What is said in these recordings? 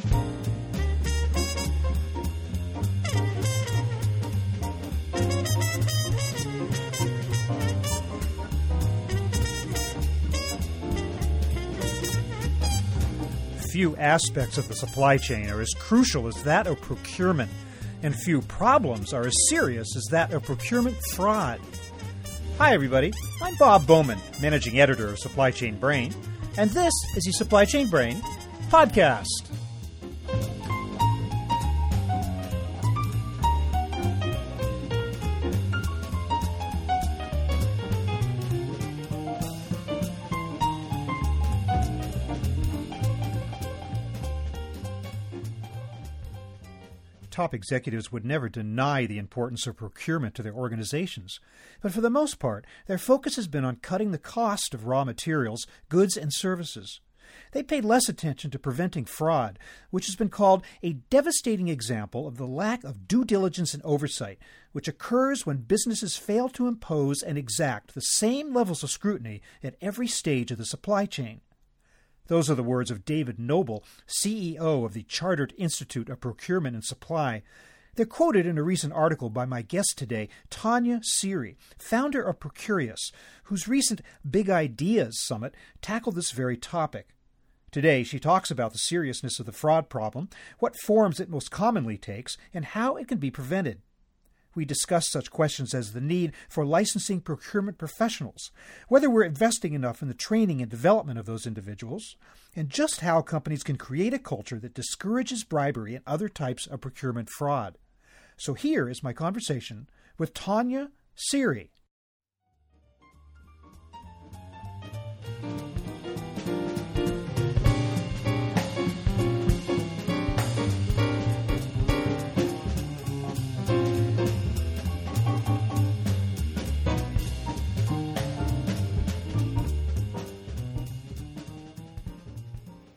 Few aspects of the supply chain are as crucial as that of procurement, and few problems are as serious as that of procurement fraud. Hi, everybody. I'm Bob Bowman, managing editor of Supply Chain Brain, and this is the Supply Chain Brain podcast. Top executives would never deny the importance of procurement to their organizations, but for the most part, their focus has been on cutting the cost of raw materials, goods, and services. They paid less attention to preventing fraud, which has been called a devastating example of the lack of due diligence and oversight, which occurs when businesses fail to impose and exact the same levels of scrutiny at every stage of the supply chain. Those are the words of David Noble, CEO of the Chartered Institute of Procurement and Supply. They're quoted in a recent article by my guest today, Tanya Seary, founder of Procurious, whose recent Big Ideas Summit tackled this very topic. Today, she talks about the seriousness of the fraud problem, what forms it most commonly takes, and how it can be prevented we discuss such questions as the need for licensing procurement professionals, whether we're investing enough in the training and development of those individuals, and just how companies can create a culture that discourages bribery and other types of procurement fraud. So here is my conversation with Tanya Seary.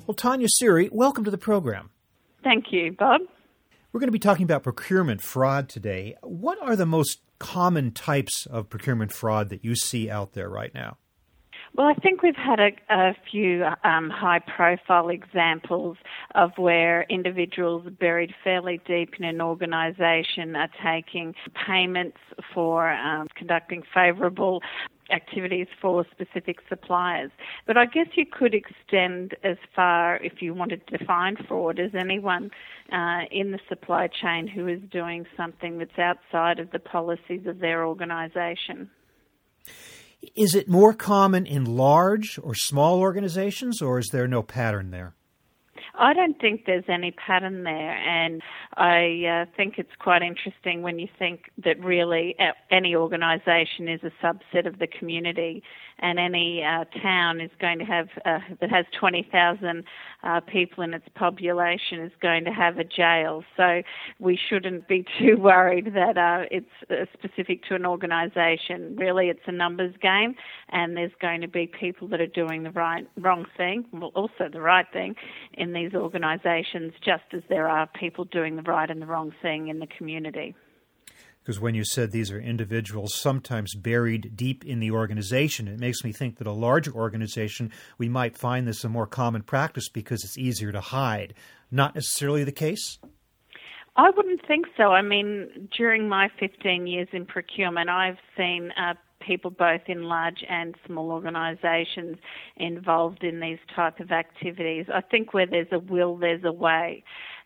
Well, Tanya Seary, welcome to the program. Thank you, Bob. We're going to be talking about procurement fraud today. What are the most common types of procurement fraud that you see out there right now? Well, I think we've had a, a few um, high profile examples of where individuals buried fairly deep in an organisation are taking payments for um, conducting favourable activities for specific suppliers. But I guess you could extend as far, if you wanted to define fraud, as anyone uh, in the supply chain who is doing something that's outside of the policies of their organisation. Is it more common in large or small organizations, or is there no pattern there? I don't think there's any pattern there, and I uh, think it's quite interesting when you think that really any organisation is a subset of the community, and any uh, town is going to have uh, that has 20,000 uh, people in its population is going to have a jail. So we shouldn't be too worried that uh, it's uh, specific to an organisation. Really, it's a numbers game, and there's going to be people that are doing the right wrong thing, well, also the right thing, in these organisations, just as there are people doing the right and the wrong thing in the community because when you said these are individuals sometimes buried deep in the organization, it makes me think that a larger organization, we might find this a more common practice because it's easier to hide. Not necessarily the case? I wouldn't think so. I mean, during my 15 years in procurement, I've seen uh, people both in large and small organisations involved in these type of activities. I think where there's a will, there's a way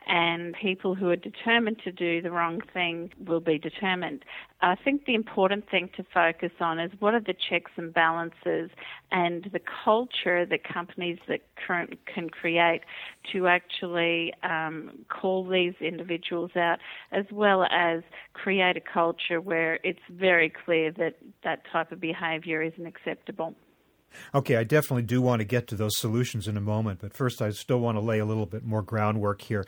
and people who are determined to do the wrong thing will be determined. I think the important thing to focus on is what are the checks and balances and the culture that companies that current can create to actually um, call these individuals out, as well as create a culture where it's very clear that that type of behaviour isn't acceptable. Okay, I definitely do want to get to those solutions in a moment, but first I still want to lay a little bit more groundwork here.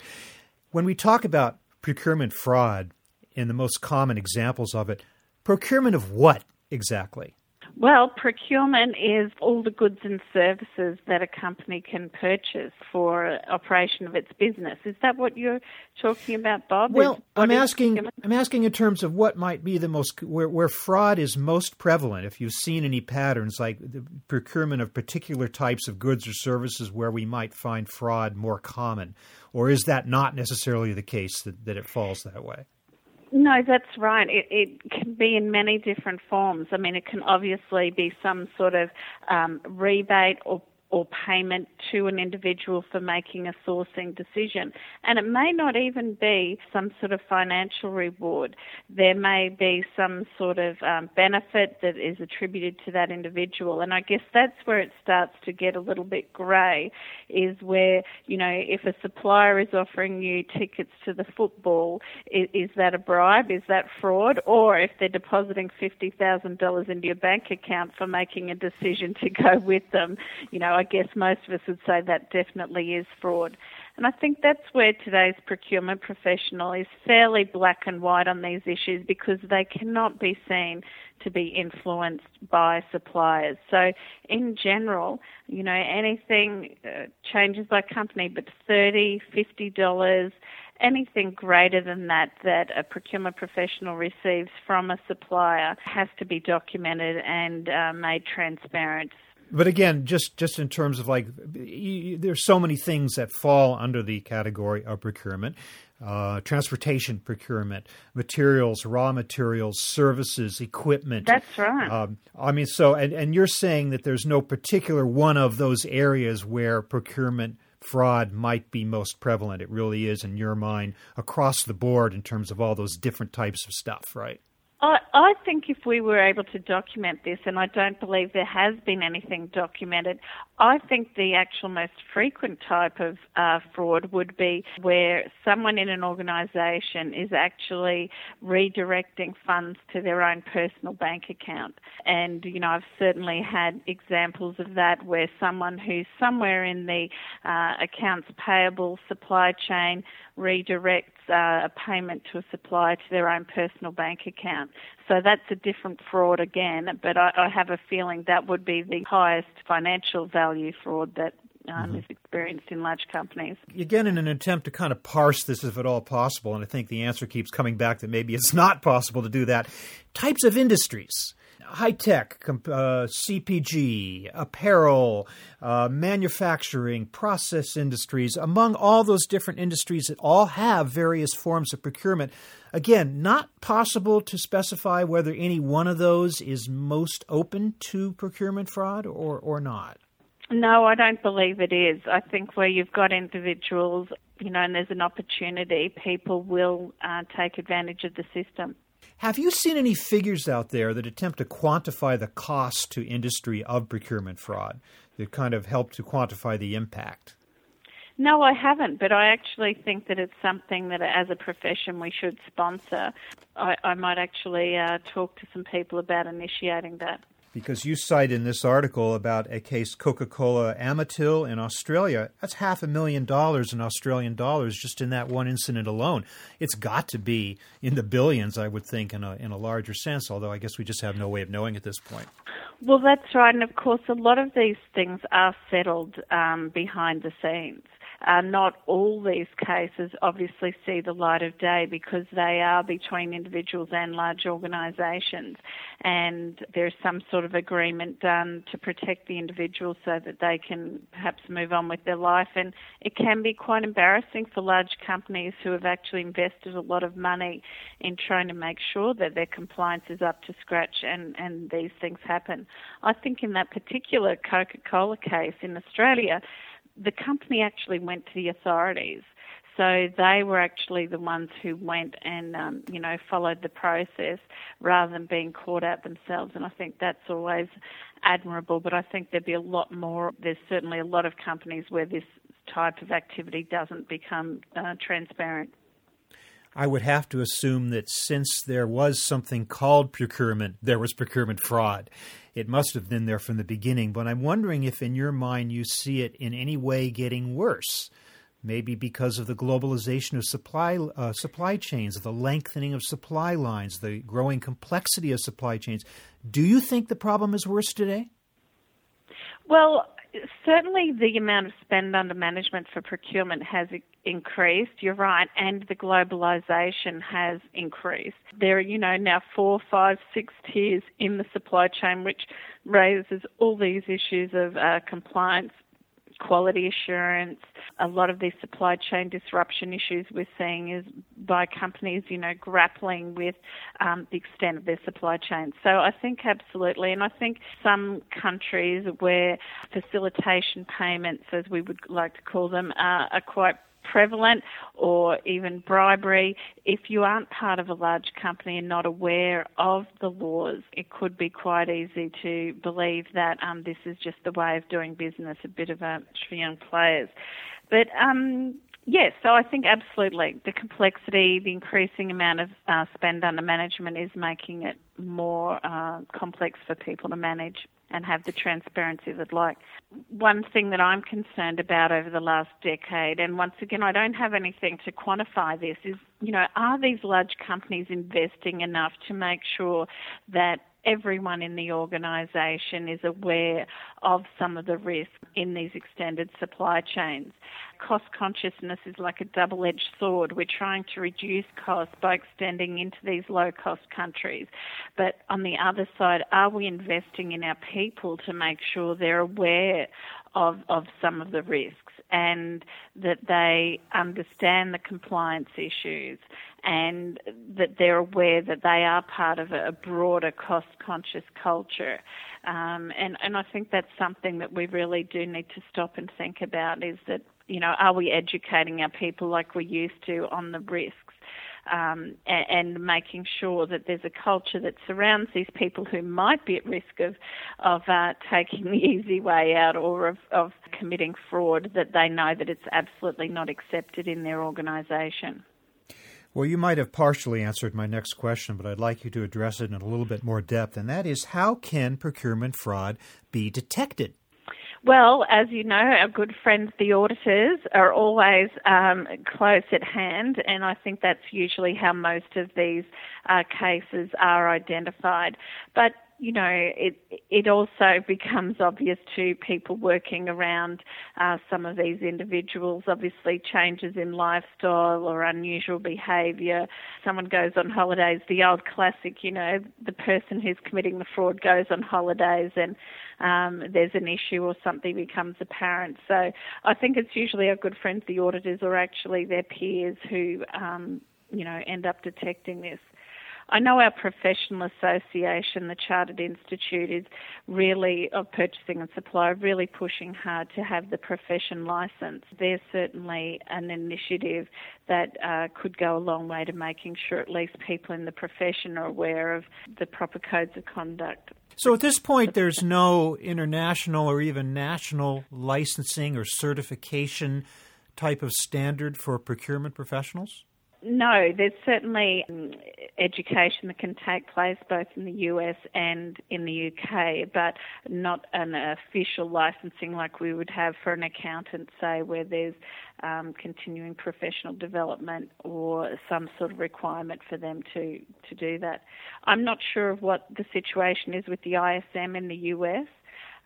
When we talk about procurement fraud, and the most common examples of it, procurement of what exactly? Well, procurement is all the goods and services that a company can purchase for operation of its business. Is that what you're talking about, Bob? Well, is, I'm asking. Procurement? I'm asking in terms of what might be the most where, where fraud is most prevalent. If you've seen any patterns like the procurement of particular types of goods or services where we might find fraud more common, or is that not necessarily the case that, that it falls that way? No, that's right. It, it can be in many different forms. I mean, it can obviously be some sort of um, rebate or or payment to an individual for making a sourcing decision. And it may not even be some sort of financial reward. There may be some sort of um, benefit that is attributed to that individual. And I guess that's where it starts to get a little bit grey, is where, you know, if a supplier is offering you tickets to the football, is, is that a bribe? Is that fraud? Or if they're depositing $50,000 into your bank account for making a decision to go with them, you know, I guess most of us would say that definitely is fraud. And I think that's where today's procurement professional is fairly black and white on these issues because they cannot be seen to be influenced by suppliers. So, in general, you know, anything uh, changes by company, but thirty, fifty dollars, anything greater than that that a procurement professional receives from a supplier has to be documented and uh, made transparent but again, just just in terms of like, there's so many things that fall under the category of procurement. Uh, transportation procurement, materials, raw materials, services, equipment. That's right. Um, I mean, so and, and you're saying that there's no particular one of those areas where procurement fraud might be most prevalent. It really is, in your mind, across the board in terms of all those different types of stuff, right? I, I think if we were able to document this, and I don't believe there has been anything documented, I think the actual most frequent type of uh, fraud would be where someone in an organisation is actually redirecting funds to their own personal bank account. And, you know, I've certainly had examples of that where someone who's somewhere in the uh, accounts payable supply chain redirects uh, a payment to a supplier to their own personal bank account. So that's a different fraud again, but I, I have a feeling that would be the highest financial value fraud that um, mm-hmm. is experienced in large companies. Again, in an attempt to kind of parse this, if at all possible, and I think the answer keeps coming back that maybe it's not possible to do that. Types of industries high tech, uh, CPG, apparel, uh, manufacturing, process industries, among all those different industries that all have various forms of procurement. Again, not possible to specify whether any one of those is most open to procurement fraud or, or not. No, I don't believe it is. I think where you've got individuals, you know, and there's an opportunity, people will uh, take advantage of the system. Have you seen any figures out there that attempt to quantify the cost to industry of procurement fraud that kind of help to quantify the impact? No, I haven't, but I actually think that it's something that as a profession we should sponsor. I, I might actually uh, talk to some people about initiating that because you cite in this article about a case Coca Cola Amatil in Australia. That's half a million dollars in Australian dollars just in that one incident alone. It's got to be in the billions, I would think, in a, in a larger sense, although I guess we just have no way of knowing at this point. Well, that's right. And of course, a lot of these things are settled um, behind the scenes. Uh, not all these cases obviously see the light of day because they are between individuals and large organisations, and there's some sort of agreement done to protect the individual so that they can perhaps move on with their life. And it can be quite embarrassing for large companies who have actually invested a lot of money in trying to make sure that their compliance is up to scratch and, and these things happen. I think in that particular Coca Cola case in Australia, the company actually went to the authorities. So they were actually the ones who went and, um, you know, followed the process rather than being caught out themselves. And I think that's always admirable. But I think there'd be a lot more. There's certainly a lot of companies where this type of activity doesn't become uh, transparent. I would have to assume that since there was something called procurement, there was procurement fraud. It must have been there from the beginning, but I'm wondering if in your mind you see it in any way getting worse maybe because of the globalization of supply uh, supply chains, the lengthening of supply lines, the growing complexity of supply chains. Do you think the problem is worse today? Well, certainly the amount of spend under management for procurement has increased. You're right, and the globalization has increased. There are, you know, now four, five, six tiers in the supply chain, which raises all these issues of uh, compliance quality assurance. A lot of these supply chain disruption issues we're seeing is by companies, you know, grappling with um, the extent of their supply chain. So I think absolutely, and I think some countries where facilitation payments, as we would like to call them, are quite prevalent or even bribery. If you aren't part of a large company and not aware of the laws, it could be quite easy to believe that um, this is just the way of doing business, a bit of a for young players. But um, Yes, so I think absolutely the complexity, the increasing amount of uh, spend under management is making it more uh, complex for people to manage and have the transparency they'd like. One thing that I'm concerned about over the last decade, and once again, I don't have anything to quantify this, is, you know, are these large companies investing enough to make sure that everyone in the organisation is aware of some of the risks in these extended supply chains. Cost consciousness is like a double edged sword. We're trying to reduce costs by extending into these low cost countries. But on the other side, are we investing in our people to make sure they're aware of, of some of the risks and that they understand the compliance issues and that they're aware that they are part of a broader cost conscious culture. Um, and, and I think that's something that we really do need to stop and think about is that, you know, are we educating our people like we used to on the risks? Um, and, and, making sure that there's a culture that surrounds these people who might be at risk of of uh, taking the easy way out or of, of committing fraud, that they know that it's absolutely not accepted in their organisation. Well, you might have partially answered my next question, but I'd like you to address it in a little bit more depth, and that is how can procurement fraud be detected? Well, as you know, our good friends, the auditors, are always um, close at hand, and I think that's usually how most of these uh, cases are identified. But you know, it it also becomes obvious to people working around uh, some of these individuals. Obviously, changes in lifestyle or unusual behaviour. Someone goes on holidays. The old classic, you know, the person who's committing the fraud goes on holidays and um, there's an issue or something becomes apparent. So I think it's usually our good friends, the auditors, or actually their peers who, um, you know, end up detecting this. I know our professional association, the Chartered Institute, is really, of purchasing and supply, really pushing hard to have the profession licensed. There's certainly an initiative that uh, could go a long way to making sure at least people in the profession are aware of the proper codes of conduct. So at this point, there's no international or even national licensing or certification type of standard for procurement professionals? No, there's certainly um, education that can take place both in the US and in the UK, but not an official licensing like we would have for an accountant, say, where there's um, continuing professional development or some sort of requirement for them to, to do that. I'm not sure of what the situation is with the ISM in the US,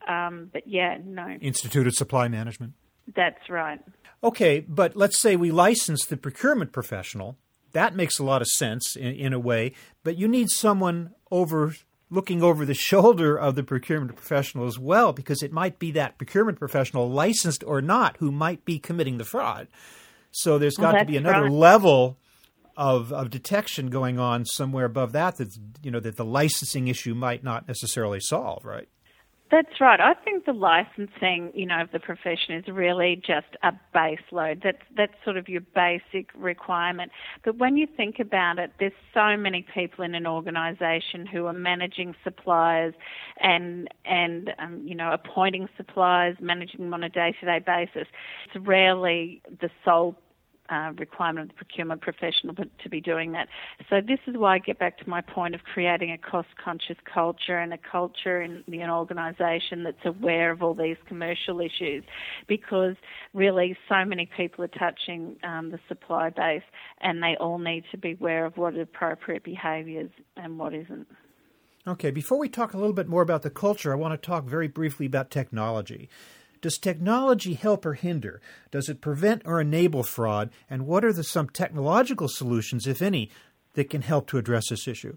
um, but yeah, no. Institute of Supply Management? That's right. Okay, but let's say we license the procurement professional. That makes a lot of sense in, in a way, but you need someone over looking over the shoulder of the procurement professional as well, because it might be that procurement professional, licensed or not, who might be committing the fraud. So there's got well, to be another right. level of of detection going on somewhere above that that you know that the licensing issue might not necessarily solve, right? That's right. I think the licensing, you know, of the profession is really just a base load. That's that's sort of your basic requirement. But when you think about it, there's so many people in an organisation who are managing suppliers and and um, you know appointing suppliers, managing them on a day-to-day basis. It's rarely the sole uh, requirement of the procurement professional to be doing that. So this is why I get back to my point of creating a cost-conscious culture and a culture in, an organisation that's aware of all these commercial issues, because really so many people are touching um, the supply base, and they all need to be aware of what appropriate behaviours and what isn't. Okay, before we talk a little bit more about the culture, I want to talk very briefly about technology. Does technology help or hinder? Does it prevent or enable fraud? And what are the some technological solutions, if any, that can help to address this issue?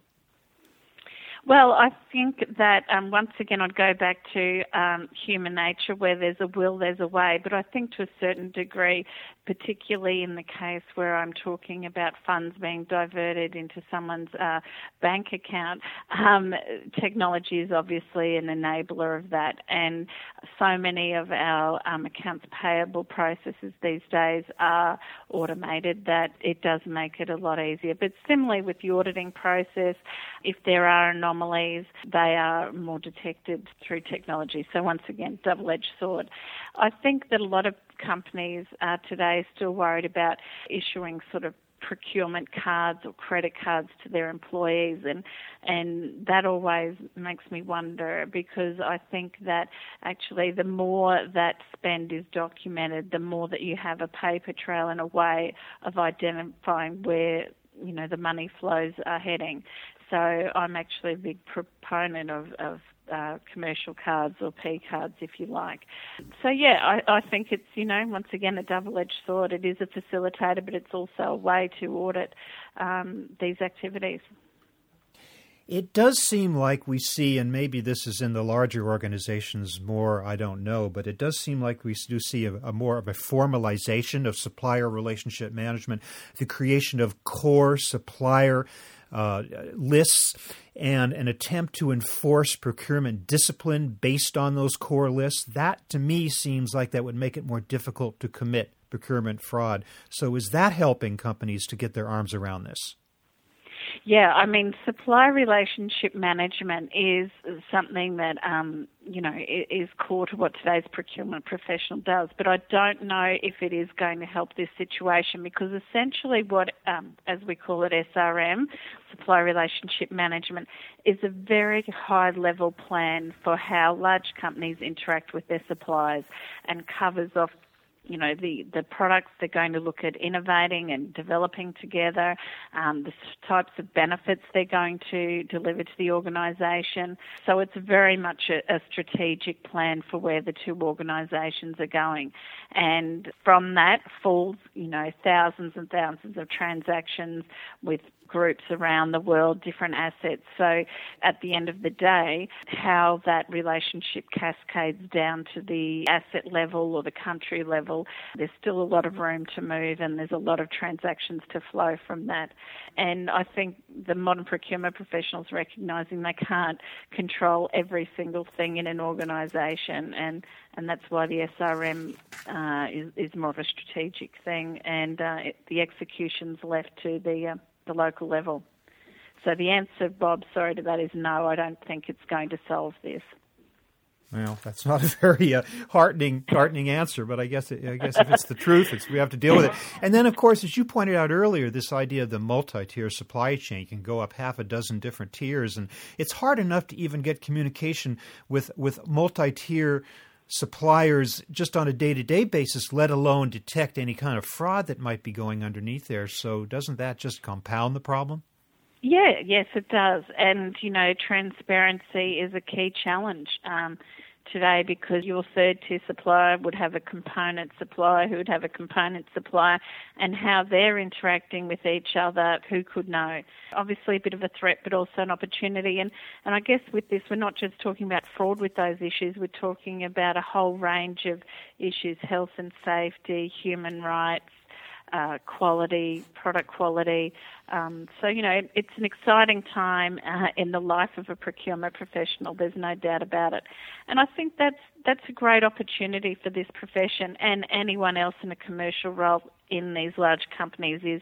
Well, I think that um, once again I'd go back to um, human nature where there's a will, there's a way. But I think to a certain degree, particularly in the case where I'm talking about funds being diverted into someone's uh, bank account, um, technology is obviously an enabler of that. And so many of our um, accounts payable processes these days are automated that it does make it a lot easier. But similarly with the auditing process, if there are anomalies, they are more detected through technology. So once again, double-edged sword. I think that a lot of companies are today still worried about issuing sort of procurement cards or credit cards to their employees and and that always makes me wonder because I think that actually the more that spend is documented the more that you have a paper trail and a way of identifying where you know the money flows are heading. So I'm actually a big proponent of, of uh, commercial cards or P cards, if you like. So yeah, I, I think it's you know once again a double-edged sword. It is a facilitator, but it's also a way to audit um, these activities. It does seem like we see, and maybe this is in the larger organizations more, I don't know, but it does seem like we do see a, a, more of a formalization of supplier relationship management, the creation of core supplier uh, lists and an attempt to enforce procurement discipline based on those core lists, that to me seems like that would make it more difficult to commit procurement fraud. So, is that helping companies to get their arms around this? Yeah, I mean, supply relationship management is something that, um, you know, is core to what today's procurement professional does. But I don't know if it is going to help this situation because essentially what, um, as we call it, SRM, supply relationship management, is a very high level plan for how large companies interact with their suppliers and covers off you know the the products they're going to look at innovating and developing together, um, the types of benefits they're going to deliver to the organisation. So it's very much a, a strategic plan for where the two organisations are going, and from that falls you know thousands and thousands of transactions with groups around the world, different assets. So at the end of the day, how that relationship cascades down to the asset level or the country level, there's still a lot of room to move and there's a lot of transactions to flow from that. And I think the modern procurement professionals recognizing they can't control every single thing in an organisation and and that's why the SRM uh, is, is more of a strategic thing, and uh, it, the execution's left to the uh, the local level. So the answer, Bob, sorry to that, is no. I don't think it's going to solve this. Well, that's not a very uh, heartening, heartening answer, but I guess it, I guess if it's the truth, it's, we have to deal with it. And then, of course, as you pointed out earlier, this idea of the multi-tier supply chain can go up half a dozen different tiers, and it's hard enough to even get communication with with multi-tier suppliers just on a day to day basis, let alone detect any kind of fraud that might be going underneath there. So, doesn't that just compound the problem? Yeah, yes, it does. And, you know, transparency is a key challenge. Um, today because your third tier supplier would have a component supplier who would have a component supplier and how they're interacting with each other, who could know? Obviously a bit of a threat but also an opportunity and, and I guess with this we're not just talking about fraud with those issues, we're talking about a whole range of issues, health and safety, human rights, uh, quality, product quality. Um, so, you know, it's an exciting time uh, in the life of a procurement professional. There's no doubt about it. And I think that's, that's a great opportunity for this profession and anyone else in a commercial role in these large companies is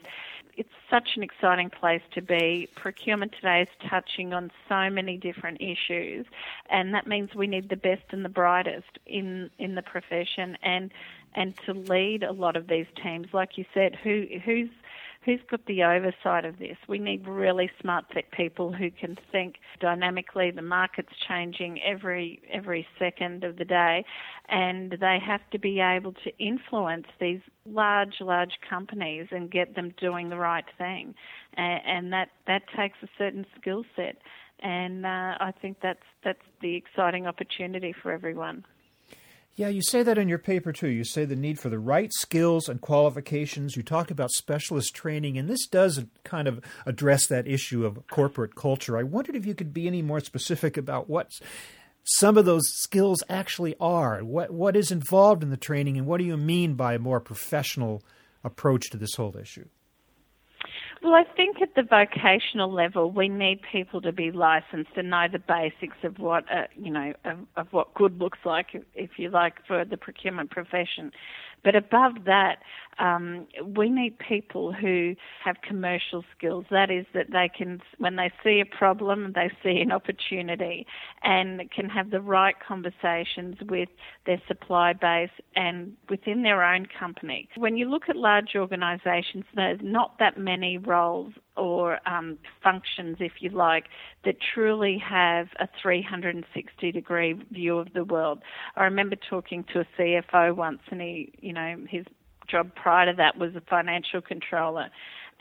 it's such an exciting place to be. Procurement today is touching on so many different issues, and that means we need the best and the brightest in in the profession. And and to lead a lot of these teams. Like you said, who who's who's got the oversight of this? We need really smart people who can think dynamically. The market's changing every every second of the day, and they have to be able to influence these large large companies and get them doing the right thing, and, and that that takes a certain skill set. And uh, I think that's that's the exciting opportunity for everyone. Yeah, you say that in your paper too. You say the need for the right skills and qualifications. You talk about specialist training, and this does kind of address that issue of corporate culture. I wondered if you could be any more specific about what some of those skills actually are. What what is involved in the training, and what do you mean by a more professional approach to this whole issue? Well, I think at the vocational level, we need people to be licensed and know the basics of what, uh, you know, of, of what good looks like, if you like, for the procurement profession. But above that, um, we need people who have commercial skills. That is, that they can, when they see a problem, they see an opportunity and can have the right conversations with their supply base and within their own company. When you look at large organisations, there's not that many roles or um, functions, if you like, that truly have a 360 degree view of the world. I remember talking to a CFO once, and he, you know, his job prior to that was a financial controller,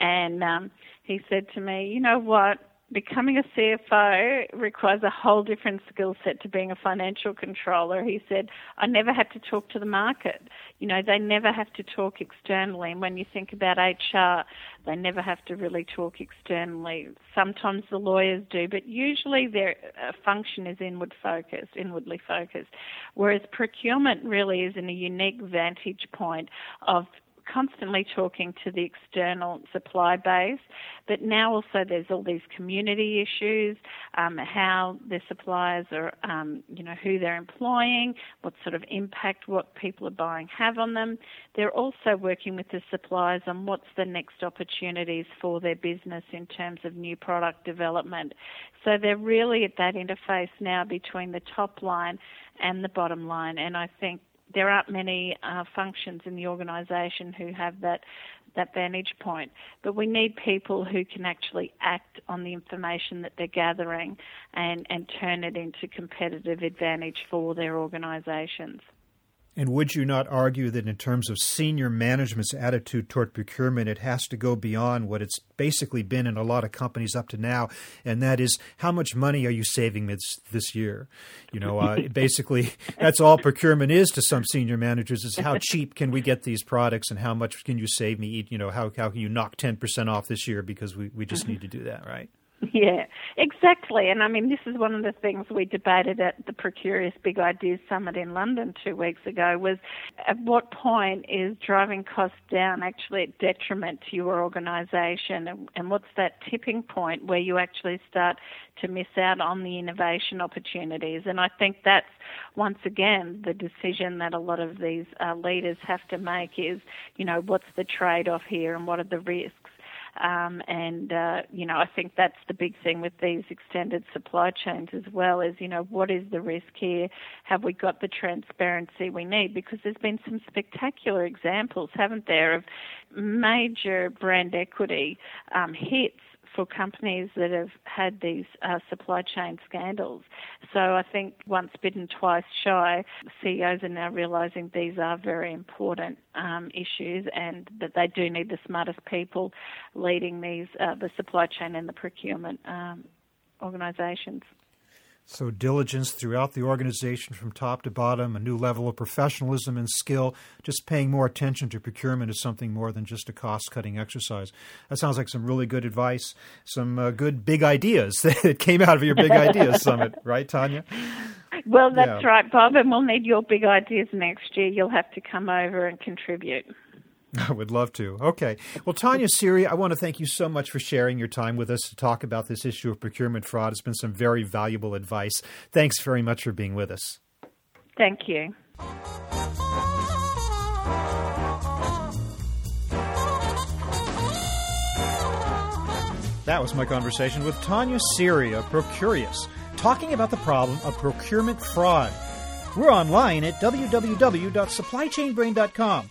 and um, he said to me, "You know what? Becoming a CFO requires a whole different skill set to being a financial controller. He said, I never had to talk to the market. You know, they never have to talk externally. And when you think about HR, they never have to really talk externally. Sometimes the lawyers do, but usually their uh, function is inward focused, inwardly focused. Whereas procurement really is in a unique vantage point of constantly talking to the external supply base, but now also there's all these community issues, um, how the suppliers are, um, you know, who they're employing, what sort of impact what people are buying have on them. They're also working with the suppliers on what's the next opportunities for their business in terms of new product development. So they're really at that interface now between the top line and the bottom line, and I think there aren't many uh, functions in the organisation who have that that vantage point. But we need people who can actually act on the information that they're gathering and, and turn it into competitive advantage for their organisations. And would you not argue that in terms of senior management's attitude toward procurement, it has to go beyond what it's basically been in a lot of companies up to now, and that is how much money are you saving this this year? You know, uh, basically that's all procurement is to some senior managers is how cheap can we get these products and how much can you save me? You know, how how can you knock ten percent off this year because we we just need to do that, right? Yeah, exactly. And I mean, this is one of the things we debated at the Procurious Big Ideas Summit in London two weeks ago was at what point is driving costs down actually a detriment to your organisation and, and what's that tipping point where you actually start to miss out on the innovation opportunities. And I think that's once again the decision that a lot of these uh, leaders have to make is, you know, what's the trade-off here and what are the risks? Um, and, uh, you know, I think that's the big thing with these extended supply chains as well is, you know, what is the risk here? Have we got the transparency we need? Because there's been some spectacular examples, haven't there, of major brand equity um, hits for companies that have had these uh, supply chain scandals. So I think once bitten, twice shy, CEOs are now realising these are very important um, issues and that they do need the smartest people leading these, uh, the supply chain and the procurement um, organisations. So, diligence throughout the organization from top to bottom, a new level of professionalism and skill, just paying more attention to procurement is something more than just a cost cutting exercise. That sounds like some really good advice, some uh, good big ideas that came out of your Big Ideas Summit, right, Tanya? Well, that's yeah. right, Bob, and we'll need your big ideas next year. You'll have to come over and contribute. I would love to. Okay. Well, Tanya Seary, I want to thank you so much for sharing your time with us to talk about this issue of procurement fraud. It's been some very valuable advice. Thanks very much for being with us. Thank you. That was my conversation with Tanya Seary of Procurious, talking about the problem of procurement fraud. We're online at www.supplychainbrain.com,